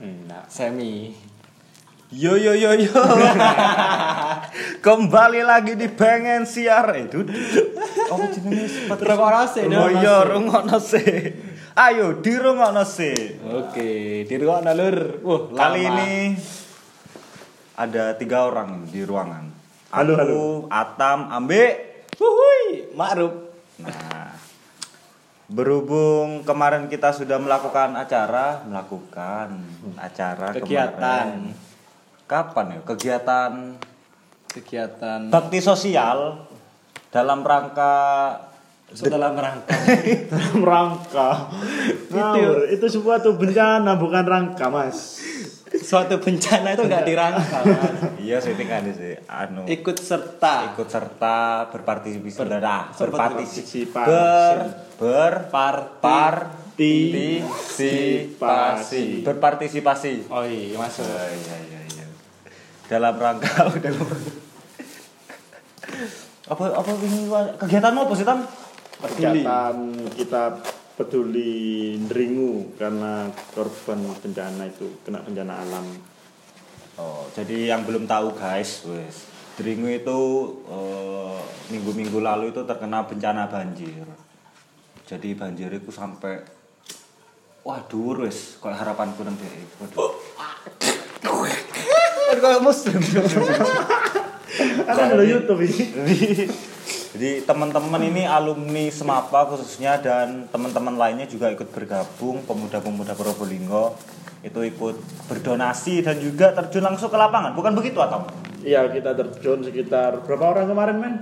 Enggak. Semi. Yo yo yo yo. Kembali lagi di Pengen Siar. Eh, Dud. Apa jenenge sepatu? Rungokno sih, Oh rungokno iya, sih. rungokno sih. Ayo dirungokno sih. Oke, di ruang lur. Wah, Kali ini ada tiga orang di ruangan. Halo, Aku, halo. Atam, Ambe. Wuhui, Ma'ruf. Nah, berhubung kemarin kita sudah melakukan acara, melakukan acara Kegiatan. kemarin. Kapan ya? Kegiatan Kegiatan bakti sosial dalam rangka dalam rangka Dalam rangka. Ngawur, itu suatu bencana bukan rangka, Mas. Suatu bencana itu nggak dirangka. Mas. iya sih kan sih anu Ikut serta. ikut serta berpartisipasi nah, berpartisipasi Berpartisipasi. ber ber Par partisipasi berpartisipasi Oh iya, masuk. Oh, iya iya iya dalam rangka dalam apa apa ini kegiatan apa sih tam. Kegiatan kita peduli Ndringu karena korban bencana itu kena bencana alam. Oh, jadi yang belum tahu guys, wes. Dringu itu eh, minggu-minggu lalu itu terkena bencana banjir. Jadi banjir itu sampai waduh wes, kok harapanku nang dhek. Waduh. Muslim. Ada di YouTube ini. jadi teman-teman ini alumni Semapa khususnya dan teman-teman lainnya juga ikut bergabung pemuda-pemuda Probolinggo itu ikut berdonasi dan juga terjun langsung ke lapangan bukan begitu atau Iya, kita terjun sekitar berapa orang kemarin, Men?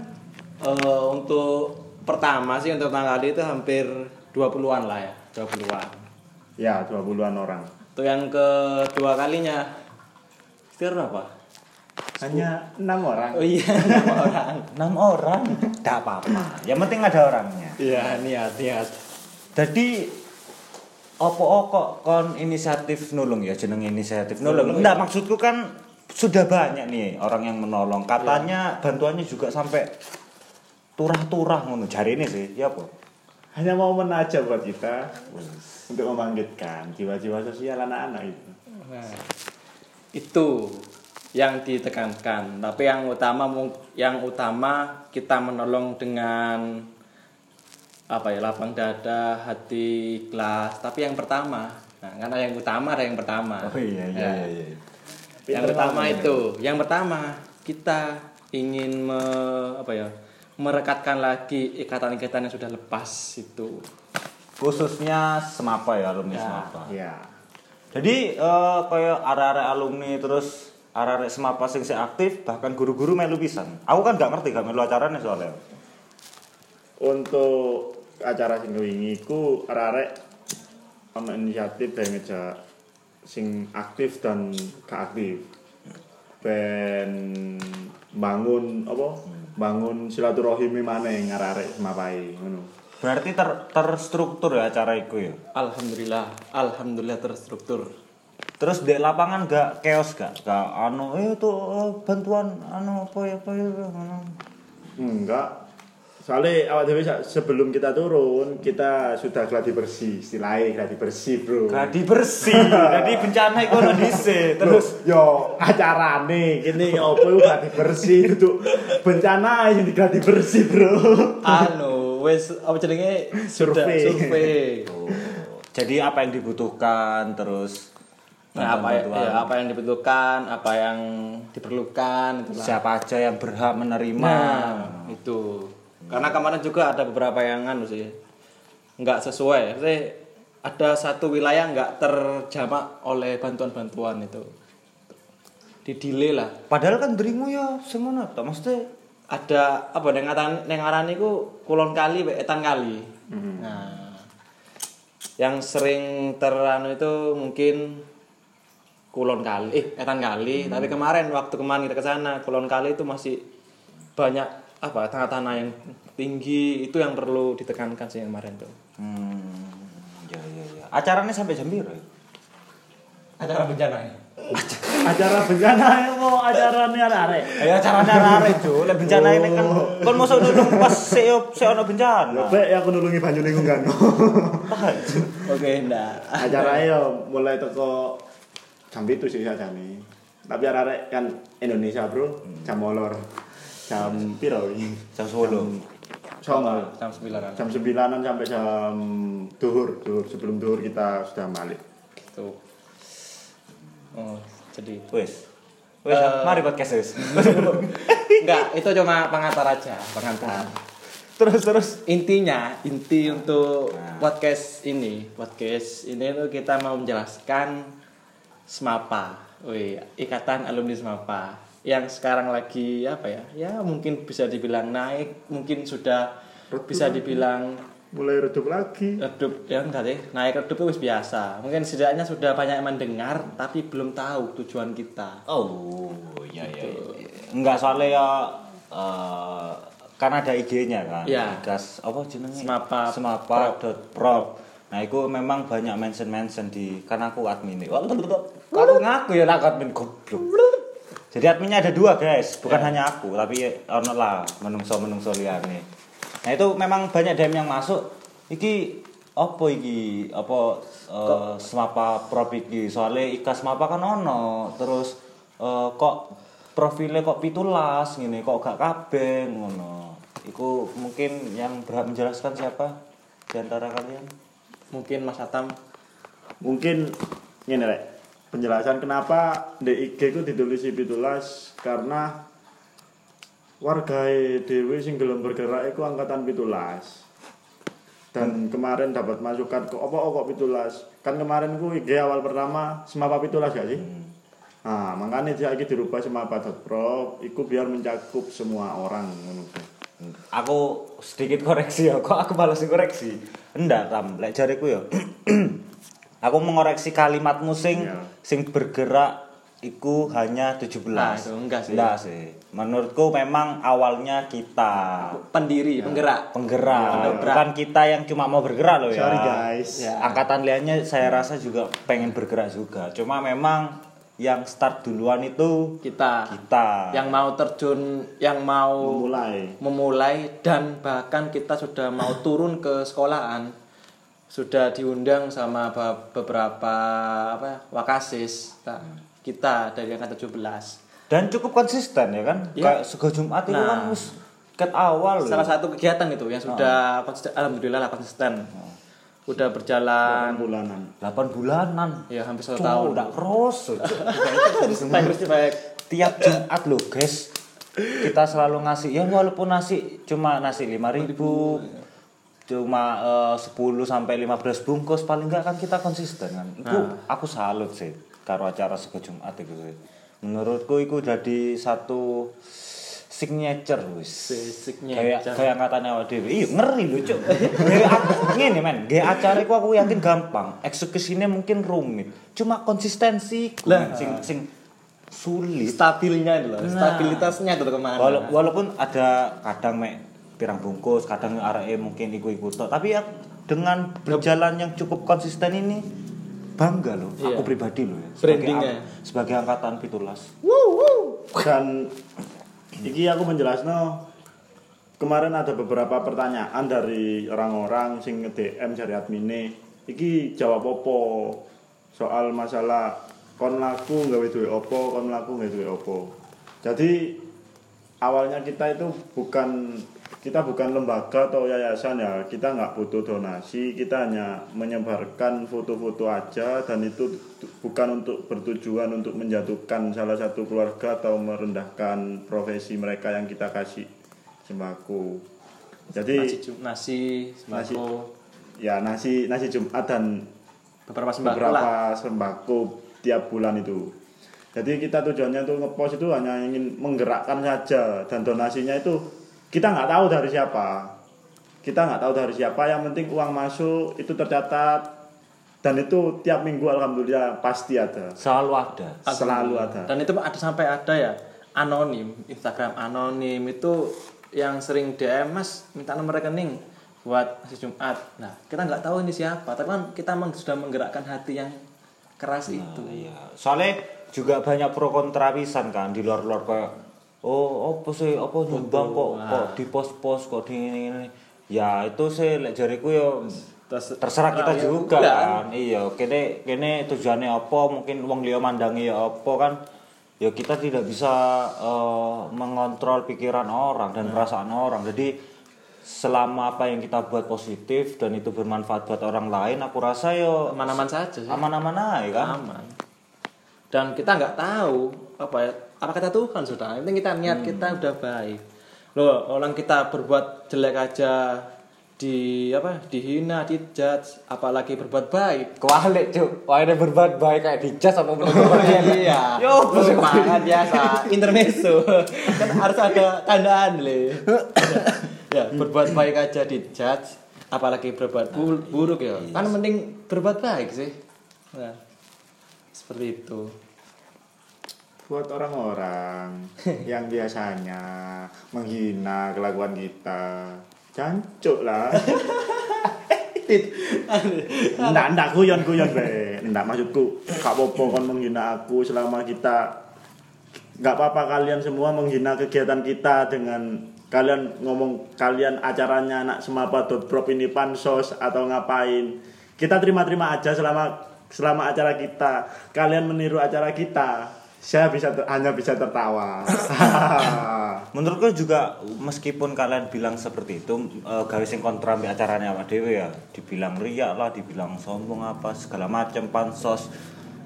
Eh, untuk pertama sih untuk kali itu hampir 20-an lah ya, 20-an. Ya, 20-an orang. Untuk yang kedua kalinya sekitar berapa? Hanya enam orang. Oh iya, enam orang. enam orang? Tidak apa-apa. Yang penting ada orangnya. Iya, niat, niat. jadi opo kok kon inisiatif nulung ya jeneng inisiatif nulung? Enggak ya. maksudku kan sudah banyak nih orang yang menolong. Katanya bantuannya juga sampai turah-turah ngono. Jari ini sih ya apa? Hanya mau aja buat kita untuk membangkitkan jiwa-jiwa sosial anak-anak itu. Nah, itu yang ditekankan. Tapi yang utama yang utama kita menolong dengan apa ya lapang dada, hati ikhlas. Tapi yang pertama, nah, karena yang utama ada yang pertama. oh iya iya Ya. iya, iya. Yang pertama banget. itu, yang pertama kita ingin me, apa ya merekatkan lagi ikatan-ikatan yang sudah lepas itu. khususnya semapa ya alumni Ya. semapa Ya. jadi eh, kayak arek-arek alumni terus arek-arek semapa sing sing aktif bahkan guru-guru melu pisan aku kan gak ngerti gak melu acaranya soalnya Untuk acara sing wingi ku arek ono inisiatif dari ngejak sing aktif dan gak aktif. Ben bangun apa? Bangun silaturahim maneh arek semapai ngono. berarti ter terstruktur ya acara itu ya Alhamdulillah, alhamdulillah terstruktur. Terus di lapangan gak chaos gak? Gak anu eh tuh eh, bantuan anu apa ya apa ya anu. Enggak. Soalnya awal dewe sa- sebelum kita turun, kita sudah gladi bersih, istilahnya gladi bersih, Bro. Gadi bersih, jadi bencana itu ono dhisik. Terus yo acarane kene opo iku gladi bersih itu bencana yang digladi bersih, Bro. anu wes apa jenenge sudah Survei. survei jadi apa yang dibutuhkan terus nah, apa ya, ya, apa yang dibutuhkan apa yang diperlukan itulah siapa aja yang berhak menerima. nah itu. Karena kemarin juga ada beberapa yang anu sih. Nggak sesuai. Maksudnya ada satu wilayah nggak terjamak oleh bantuan-bantuan itu. Di delay lah. Padahal kan dirimu ya semono to maksudnya? Ada apa yang ngaran yang ngaran iku kulon kali etan kali. Nah, yang sering teranu itu mungkin kulon kali, eh etan kali. Tapi kemarin waktu kemarin kita ke sana kulon kali itu masih banyak apa tanah-tanah yang tinggi itu yang perlu ditekankan sih kemarin tuh. hmm ya ya ya. Acaranya sampai jam berapa? ya? Ada bencana ya? Acara bencana ya mau acarane arek. Ya acaranya arek jo, lek bencana ini kan kon mosok nulung pas sik sik ono bencana. Ya aku nulungi banyu lingkungan. Oke, ndak. Acaranya yo mulai teko jam itu sih saja nih tapi arek kan Indonesia bro jam molor jam piro ini Jam 10. Songo. jam 9 jam sembilanan sampai jam duhur duhur sebelum duhur kita sudah balik Tuh. Oh, jadi Wes. Wes, Eh. mari podcast wes. enggak, itu cuma pengantar aja, pengantar. terus terus. Intinya, inti untuk Nah. podcast ini, podcast ini tuh kita mau menjelaskan SMAPA. Wih, Ikatan Alumni SMAPA yang sekarang lagi apa ya? Ya mungkin bisa dibilang naik, mungkin sudah Redup bisa lagi. dibilang mulai redup lagi redup ya enggak deh naik redup itu biasa mungkin setidaknya sudah banyak yang mendengar tapi belum tahu tujuan kita Oh, iya iya. iya. Enggak soalnya ya eh, kan ada IG-nya kan. Iya. Gas apa jenenge? Semapa semapa dot prop. Nah, itu memang banyak mention-mention di kan aku admin. Wah, Aku ngaku ya aku admin goblok. Jadi adminnya ada dua guys, bukan Ya. hanya aku, tapi ono lah menungso-menungso liyane. Nah, itu memang banyak DM yang masuk. Iki apa iki? Apa eh, semapa prop iki? Soalnya Ika semapa kan ono. Terus eh, kok profilnya kok pitulas ngene, kok gak kabeh ngono. Iku mungkin yang berhak menjelaskan siapa di antara kalian? Mungkin Mas Atam. Mungkin ini rek. Penjelasan kenapa di IG ku ditulis pitulas karena warga dewi sing gelem bergerak itu angkatan pitulas. Dan kemarin dapat masukan kok apa kok pitulas? Kan kemarin ku IG awal pertama semapa pitulas gak sih? Nah makanya dia lagi dirubah semapa pro iku biar mencakup semua orang ku. Aku sedikit koreksi ya, kok aku balas koreksi? Enggak, Tam. Lek jariku ya. aku mengoreksi kalimatmu sing Iya. sing bergerak iku hanya 17. Nah, itu enggak sih. Enggak sih. Menurutku memang awalnya kita pendiri penggerak penggerak, Penggerak. bukan kita yang cuma mau bergerak loh ya. sorry guys Ya. Angkatan liannya saya rasa juga pengen bergerak juga. Cuma memang yang start duluan itu kita. kita. yang mau terjun yang mau mulai memulai dan bahkan kita sudah mau turun ke sekolahan. Sudah diundang sama be- beberapa apa ya, wakasis Nah, kita dari angkatan 17 dan cukup konsisten ya kan? Iya. kayak sego Jumat itu Nah. kan ket awal loh salah satu kegiatan itu yang sudah konsisten alhamdulillah lah konsisten udah berjalan. Bulanan. 8 bulanan? Ya hampir satu tahun. udah respect tiap Jumat loh guys. Kita selalu ngasih ya walaupun nasi cuma nasi 5000 cuma eh, 10 sampai 15 bungkus. Paling enggak kan kita konsisten kan. Itu Nah. aku salut sih karo acara sego Jumat itu menurutku itu jadi satu signature wis. Kayak kayak angkatannya awak dhewe iya ngeri a- ngene men. Gawe acara iku aku yakin gampang. Eksekusinya mungkin rumit. Cuma konsistensi Lah. sing sing sulit. Stabilnya itu loh. Nah. stabilitasnya itu ke mana Wala- walaupun ada kadang mek pirang bungkus kadang areke mungkin ikut-ikut tok. Tapi ya dengan berjalan yang cukup konsisten ini bangga loh Iya. aku pribadi loh ya. Brandingnya. ang- sebagai angkatan pitulas. Dan iki aku menjelasno kemarin ada beberapa pertanyaan dari orang-orang sing nge-DM dari admine. Iki jawab opo soal masalah kon laku gawe opo kon laku gawe opo jadi awalnya kita itu bukan kita bukan lembaga atau yayasan ya. Kita nggak butuh donasi. Kita hanya menyebarkan foto-foto aja dan itu tu- bukan untuk bertujuan untuk menjatuhkan salah satu keluarga atau merendahkan profesi mereka yang kita kasih sembako. Jadi nasi nasi sembako. ya nasi nasi Jumat dan beberapa sembako lah. beberapa sembako tiap bulan itu. Jadi kita tujuannya tuh ngepost itu hanya ingin menggerakkan saja dan donasinya itu kita nggak tahu dari siapa. Kita nggak tahu dari siapa. Yang penting uang masuk itu tercatat dan itu tiap minggu alhamdulillah pasti ada. selalu ada Selalu ada. dan itu ada sampai ada ya anonim Instagram anonim itu yang sering DM mas minta nomor rekening buat nasi Jumat nah kita nggak tahu ini siapa tapi kan kita memang sudah menggerakkan hati yang keras itu Iya, soalnya juga banyak pro kontra pisan kan di luar-luar kayak oh apa sih? Apa nyumbang kok kok di pos-pos kok di ini, ini. ya itu sih lek jariku ya terserah kita Nah, ya juga udah. kan. Iya kene kene tujuannya apa? Mungkin wong liya mandangi ya apa kan? Ya kita tidak bisa eh, mengontrol pikiran orang dan perasaan orang. Jadi selama apa yang kita buat positif dan itu bermanfaat buat orang lain aku rasa yo aman-aman saja sih. aman-aman aja kan? Aman. Dan kita nggak tahu apa ya apa kata Tuhan sudah yang penting kita niat kita udah baik. Loh orang kita berbuat jelek aja di apa dihina dijudge apalagi berbuat baik. Kewalik cuk. Wah ini berbuat baik kayak dijas apa iya. Yo, semangat biasa. Intermezzo. Kan harus ada tandaan le. Ya berbuat baik aja dijudge apalagi berbuat bu- buruk ya. Kan mending berbuat baik sih. Nah, seperti itu buat orang-orang yang biasanya menghina kelakuan kita. Jancuk lah. Ndak ndak guyon guyon be. Ndak maksudku gak apa-apa kon menghina aku selama kita. Nggak apa-apa kalian semua menghina kegiatan kita dengan kalian ngomong kalian acaranya anak semapa prop ini pansos atau ngapain. Kita terima-terima aja selama selama acara kita. Kalian meniru acara kita saya bisa hanya bisa tertawa. Menurutku juga meskipun kalian bilang seperti itu eh, gawe sing kontra ambek acaranya Pak Dewi ya dibilang riak lah dibilang sombong apa segala macam pansos.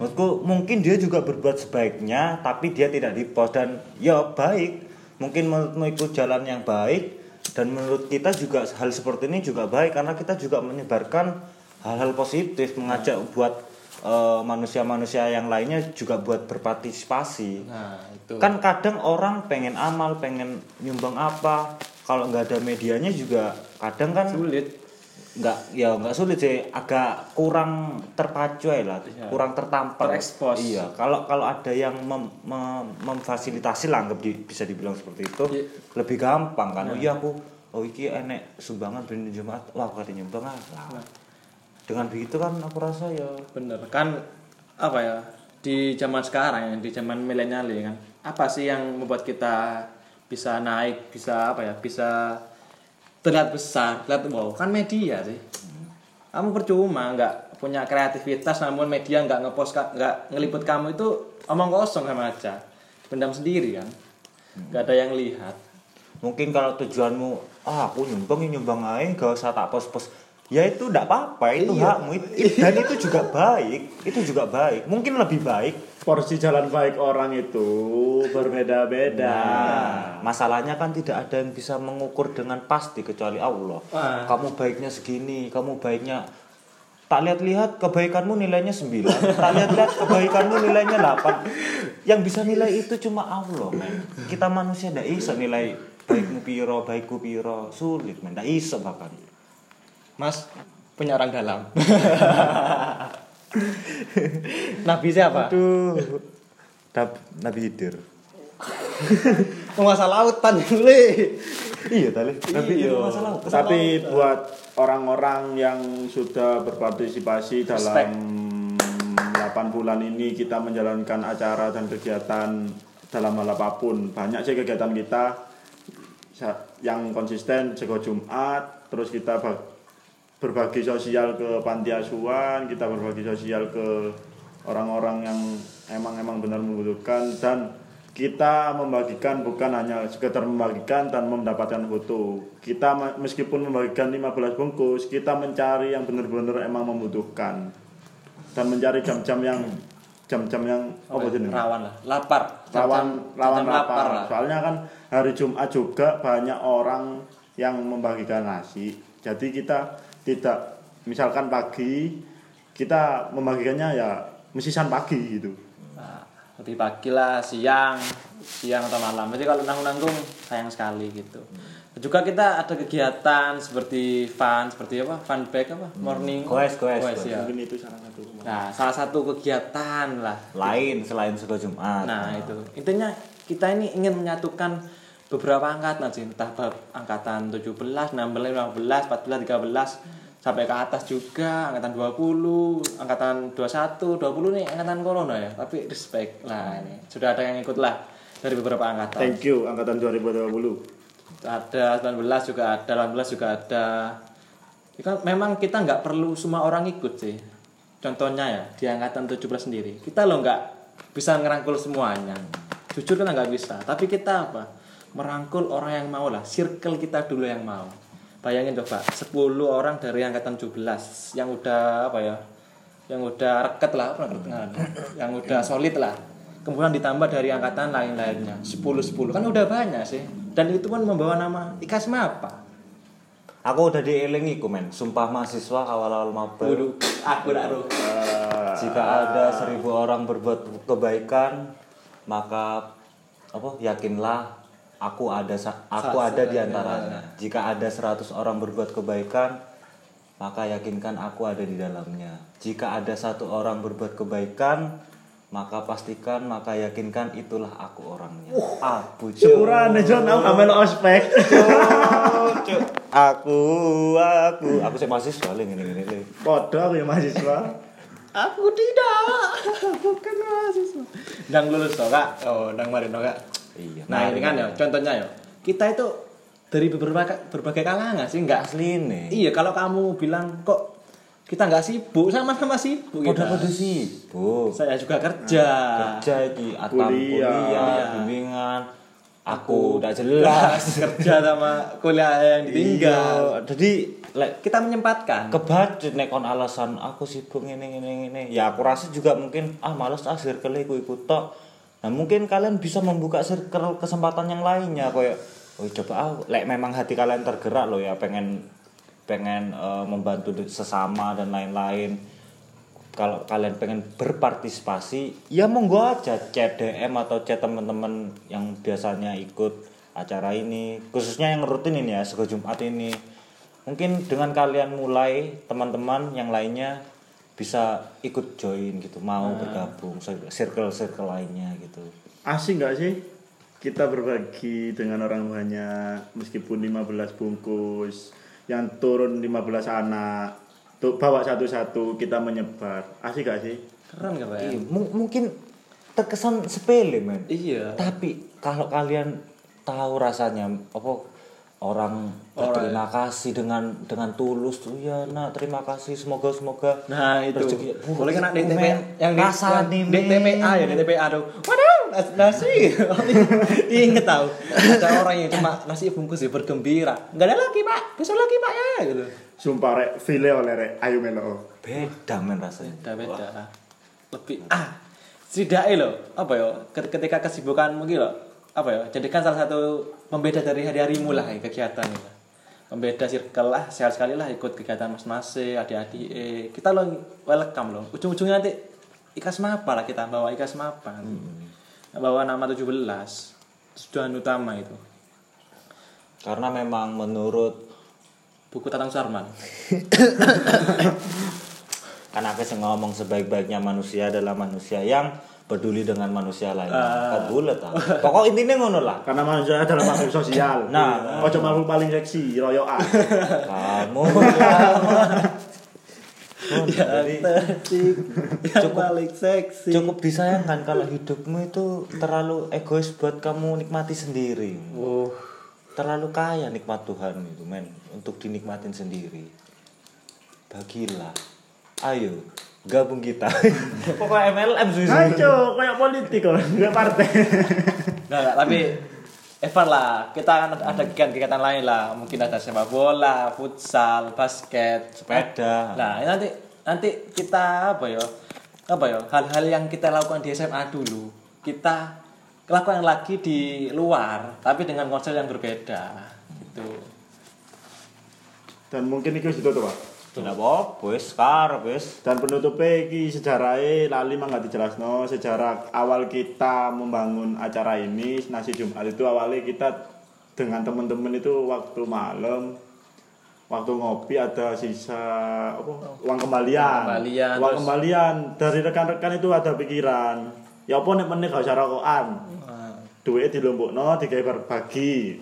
Menurutku mungkin dia juga berbuat sebaiknya tapi dia tidak di post dan ya baik mungkin menurutmu itu jalan yang baik dan menurut kita juga hal seperti ini juga baik karena kita juga menyebarkan hal-hal positif mengajak buat eh, manusia-manusia yang lainnya juga buat berpartisipasi. Nah itu. Kan kadang orang pengen amal pengen nyumbang apa. Kalau nggak ada medianya juga kadang kan sulit. nggak ya nggak sulit sih. Agak kurang terpacu lah. Iya. kurang tertampar. Terekspos. iya kalau kalau ada yang mem, mem- memfasilitasi lah anggap di- bisa dibilang seperti itu Iya. lebih gampang kan. Oh iya aku oh iki enek sumbangan bener jumat wah aku ada nyumbang ah lah. Dengan begitu kan aku rasa ya bener. Kan apa ya di zaman sekarang ya di zaman milenial ya kan apa sih yang membuat kita bisa naik bisa apa ya bisa terlihat besar terlihat wow kan media sih. Kamu percuma nggak punya kreativitas namun media nggak ngepost nggak ngeliput kamu itu omong kosong sama aja. Pendam sendiri kan. Nggak ada yang lihat. Mungkin kalau tujuanmu ah aku nyumbang nyumbang aja gak usah tak pos pos ya itu tidak apa-apa itu Iya. hakmu. It- dan itu juga baik itu juga baik. Mungkin lebih baik porsi jalan baik orang itu berbeda-beda. Nah, masalahnya kan tidak ada yang bisa mengukur dengan pasti kecuali Allah. Wah. kamu baiknya segini kamu baiknya tak lihat-lihat kebaikanmu nilainya 9 tak lihat-lihat kebaikanmu nilainya 8 yang bisa nilai itu cuma Allah men. Kita manusia tidak bisa nilai baikmu piro baikku piro. Sulit men. Tidak bisa bahkan mas punya orang dalam nabi siapa Aduh. Nabi Hidir. penguasa lautan le Iya tadi. Nabi Hidir Iya. masalah. Tapi buat orang-orang yang sudah berpartisipasi dalam 8 bulan ini kita menjalankan acara dan kegiatan dalam hal apa pun. Banyak sih kegiatan kita yang konsisten jago Jumat, terus kita berbagi sosial ke panti asuhan, kita berbagi sosial ke orang-orang yang emang-emang benar membutuhkan dan kita membagikan bukan hanya sekedar membagikan dan mendapatkan foto. Kita meskipun membagikan 15 bungkus, kita mencari yang benar-benar emang membutuhkan dan mencari jam-jam yang jam-jam yang apa jenenge? rawan lah lapar rawan rawan jam-jam lapar. lah Soalnya kan hari Jumat juga banyak orang yang membagikan nasi. Jadi kita tidak misalkan pagi kita membagikannya ya mesisan pagi gitu. Nah, lebih pagi lah siang siang atau malam. Jadi kalau nanggung-nanggung sayang sekali gitu. Juga kita ada kegiatan seperti fun seperti apa? Fun back apa? Morning? Goes, goes, goes. ya. Mungkin itu salah satu. nah salah satu kegiatan lah. Lain selain sudah Jumat. nah itu. Intinya kita ini ingin menyatukan beberapa angkatan sih entah bab angkatan 17, 16, 15, 14, 13 sampai ke atas juga angkatan 20, angkatan 21, 20 nih angkatan corona ya tapi respect lah ini. Sudah ada yang ikut lah dari beberapa angkatan. Thank you angkatan 2020. ada 19 juga ada 18 juga ada. Kan memang kita nggak perlu semua orang ikut sih. Contohnya ya di angkatan 17 sendiri kita loh nggak bisa ngerangkul semuanya. Jujur kan nggak bisa tapi kita apa merangkul orang yang mau lah. Circle kita dulu yang mau. Bayangin coba 10 orang dari angkatan 17 yang udah apa ya yang udah reket lah apa reket, yang udah solid lah. Kemudian ditambah dari angkatan lain-lainnya. 10 10 kan udah banyak sih. Dan itu pun membawa nama Ikas Mapa Aku udah dielingi men, sumpah mahasiswa awal-awal maba. Waduh, aku dak roh. Jika ada seribu orang berbuat kebaikan, maka apa? Yakinlah aku ada aku Sa- ada di antaranya. Jika ada 100 orang berbuat kebaikan, maka yakinkan aku ada di dalamnya. Jika ada satu orang berbuat kebaikan, maka pastikan, maka yakinkan itulah aku orangnya. Abu Syukuran nih John, aku ambil ospek. Aku, aku, aku sih mahasiswa ngene ngene lho. Podo aku ya mahasiswa. Aku tidak. Bukan mahasiswa. Ndang lulus toh, Kak. Oh, ndang mari toh, Kak. Iya. Nah, ini kan ya contohnya ya. Kita itu dari beberapa berbagai kalangan sih enggak asli nih. Iya, kalau kamu bilang kok kita nggak sibuk, sama-sama sibuk kita. Pada sibuk. Saya juga kerja. Kerja iki atam Kuliah. kuliah, Kuliah. bimbingan. Aku udah jelas. kerja sama kuliah yang ditinggal. Iya, Jadi lek Kita menyempatkan. kebacut nek kon alasan aku sibuk ngene ngene ngene. Ya aku rasa juga mungkin ah males ah circle iku ikut tok. Nah, mungkin kalian bisa membuka circle kesempatan yang lainnya kayak oh coba ah lek memang hati kalian tergerak loh ya pengen pengen eh, membantu sesama dan lain-lain. Kalau kalian pengen berpartisipasi, ya monggo aja chat DM atau chat teman-teman yang biasanya ikut acara ini, khususnya yang rutin ini ya, sego Jumat ini mungkin dengan kalian mulai teman-teman yang lainnya bisa ikut join gitu mau bergabung circle circle lainnya gitu Asik nggak sih? Kita berbagi dengan orang banyak meskipun 15 bungkus yang turun 15 anak tuh bawa satu-satu kita menyebar asik gak sih Keren keren. Iya, mu- mungkin terkesan sepele men Iya. tapi kalau kalian tahu rasanya apa orang berterima kasih dengan dengan tulus tuh ya nak terima kasih semoga semoga Nah itu Rezeki. boleh kena DTP Men, yang di rasa di. DTPA ya DTPA tuh. Waduh nas- nasi. Ingat tahu ada orang yang cuma nasi bungkus ya bergembira. Enggak ada lagi pak, besok lagi pak ya gitu. sumpah rek file oleh rek ayo melo beda men rasanya Beda beda. Lebih ah setidaknya loh apa ya ket- ketika kesibukan mungkin loh apa ya jadikan salah satu pembeda dari hari-harimu lah ya, kegiatan itu. Pembeda circle lah, sehat sekali lah ikut kegiatan mas-mase, adik-adik. Eh, kita lo welcome loh. Ujung-ujungnya nanti ikas mapa lah kita bawa ikas mapa. Bawa nama 17 tujuan utama itu. karena memang menurut Buku Tatang Sarman. kan aku ngomong sebaik-baiknya manusia adalah manusia yang peduli dengan manusia lain. Kan bulet ah. pokok intinya ngono lah. Karena manusia adalah makhluk sosial. Nah. ojo makhluk paling seksi royoan kamu. Oh, jadi Yang paling seksi. cukup disayangkan kalau hidupmu itu terlalu egois buat kamu nikmati sendiri. Oh, terlalu kaya nikmat Tuhan itu men untuk dinikmatin sendiri. Bagilah. Ayo gabung kita pokoknya MLM sih ayo kayak politik kok nggak partai Nggak, nggak, tapi Evan lah, kita kan ada ada kegiatan-kegiatan lain lah. Mungkin ada sepak bola, futsal, basket, sepeda Nah, ini nanti nanti kita apa ya? Apa ya? Hal-hal yang kita lakukan di SMA dulu, kita lakukan lagi di luar, tapi dengan konsep yang berbeda. Gitu. dan mungkin itu sudah tuh pak tidak apa wis karep wis. Dan penutupnya iki sejarahnya lali mah nggak dijelasno sejarah awal kita membangun acara ini nasi Jumat itu awalnya kita dengan teman-teman itu waktu malam waktu ngopi ada sisa apa uang kembalian. Kembalian, uang terus- kembalian. Dari rekan-rekan itu ada pikiran ya apa nih meneh gak usah rokokan? Nah, duitnya dilombokno digawe berbagi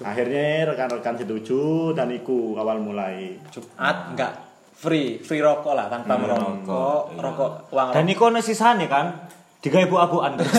akhirnya rekan-rekan setuju dan iku awal mulai. Jumat enggak. Free, free rokok lah tanpa merokok, iya. rokok uang dan iku ono sisane kan digawe bu abuan terus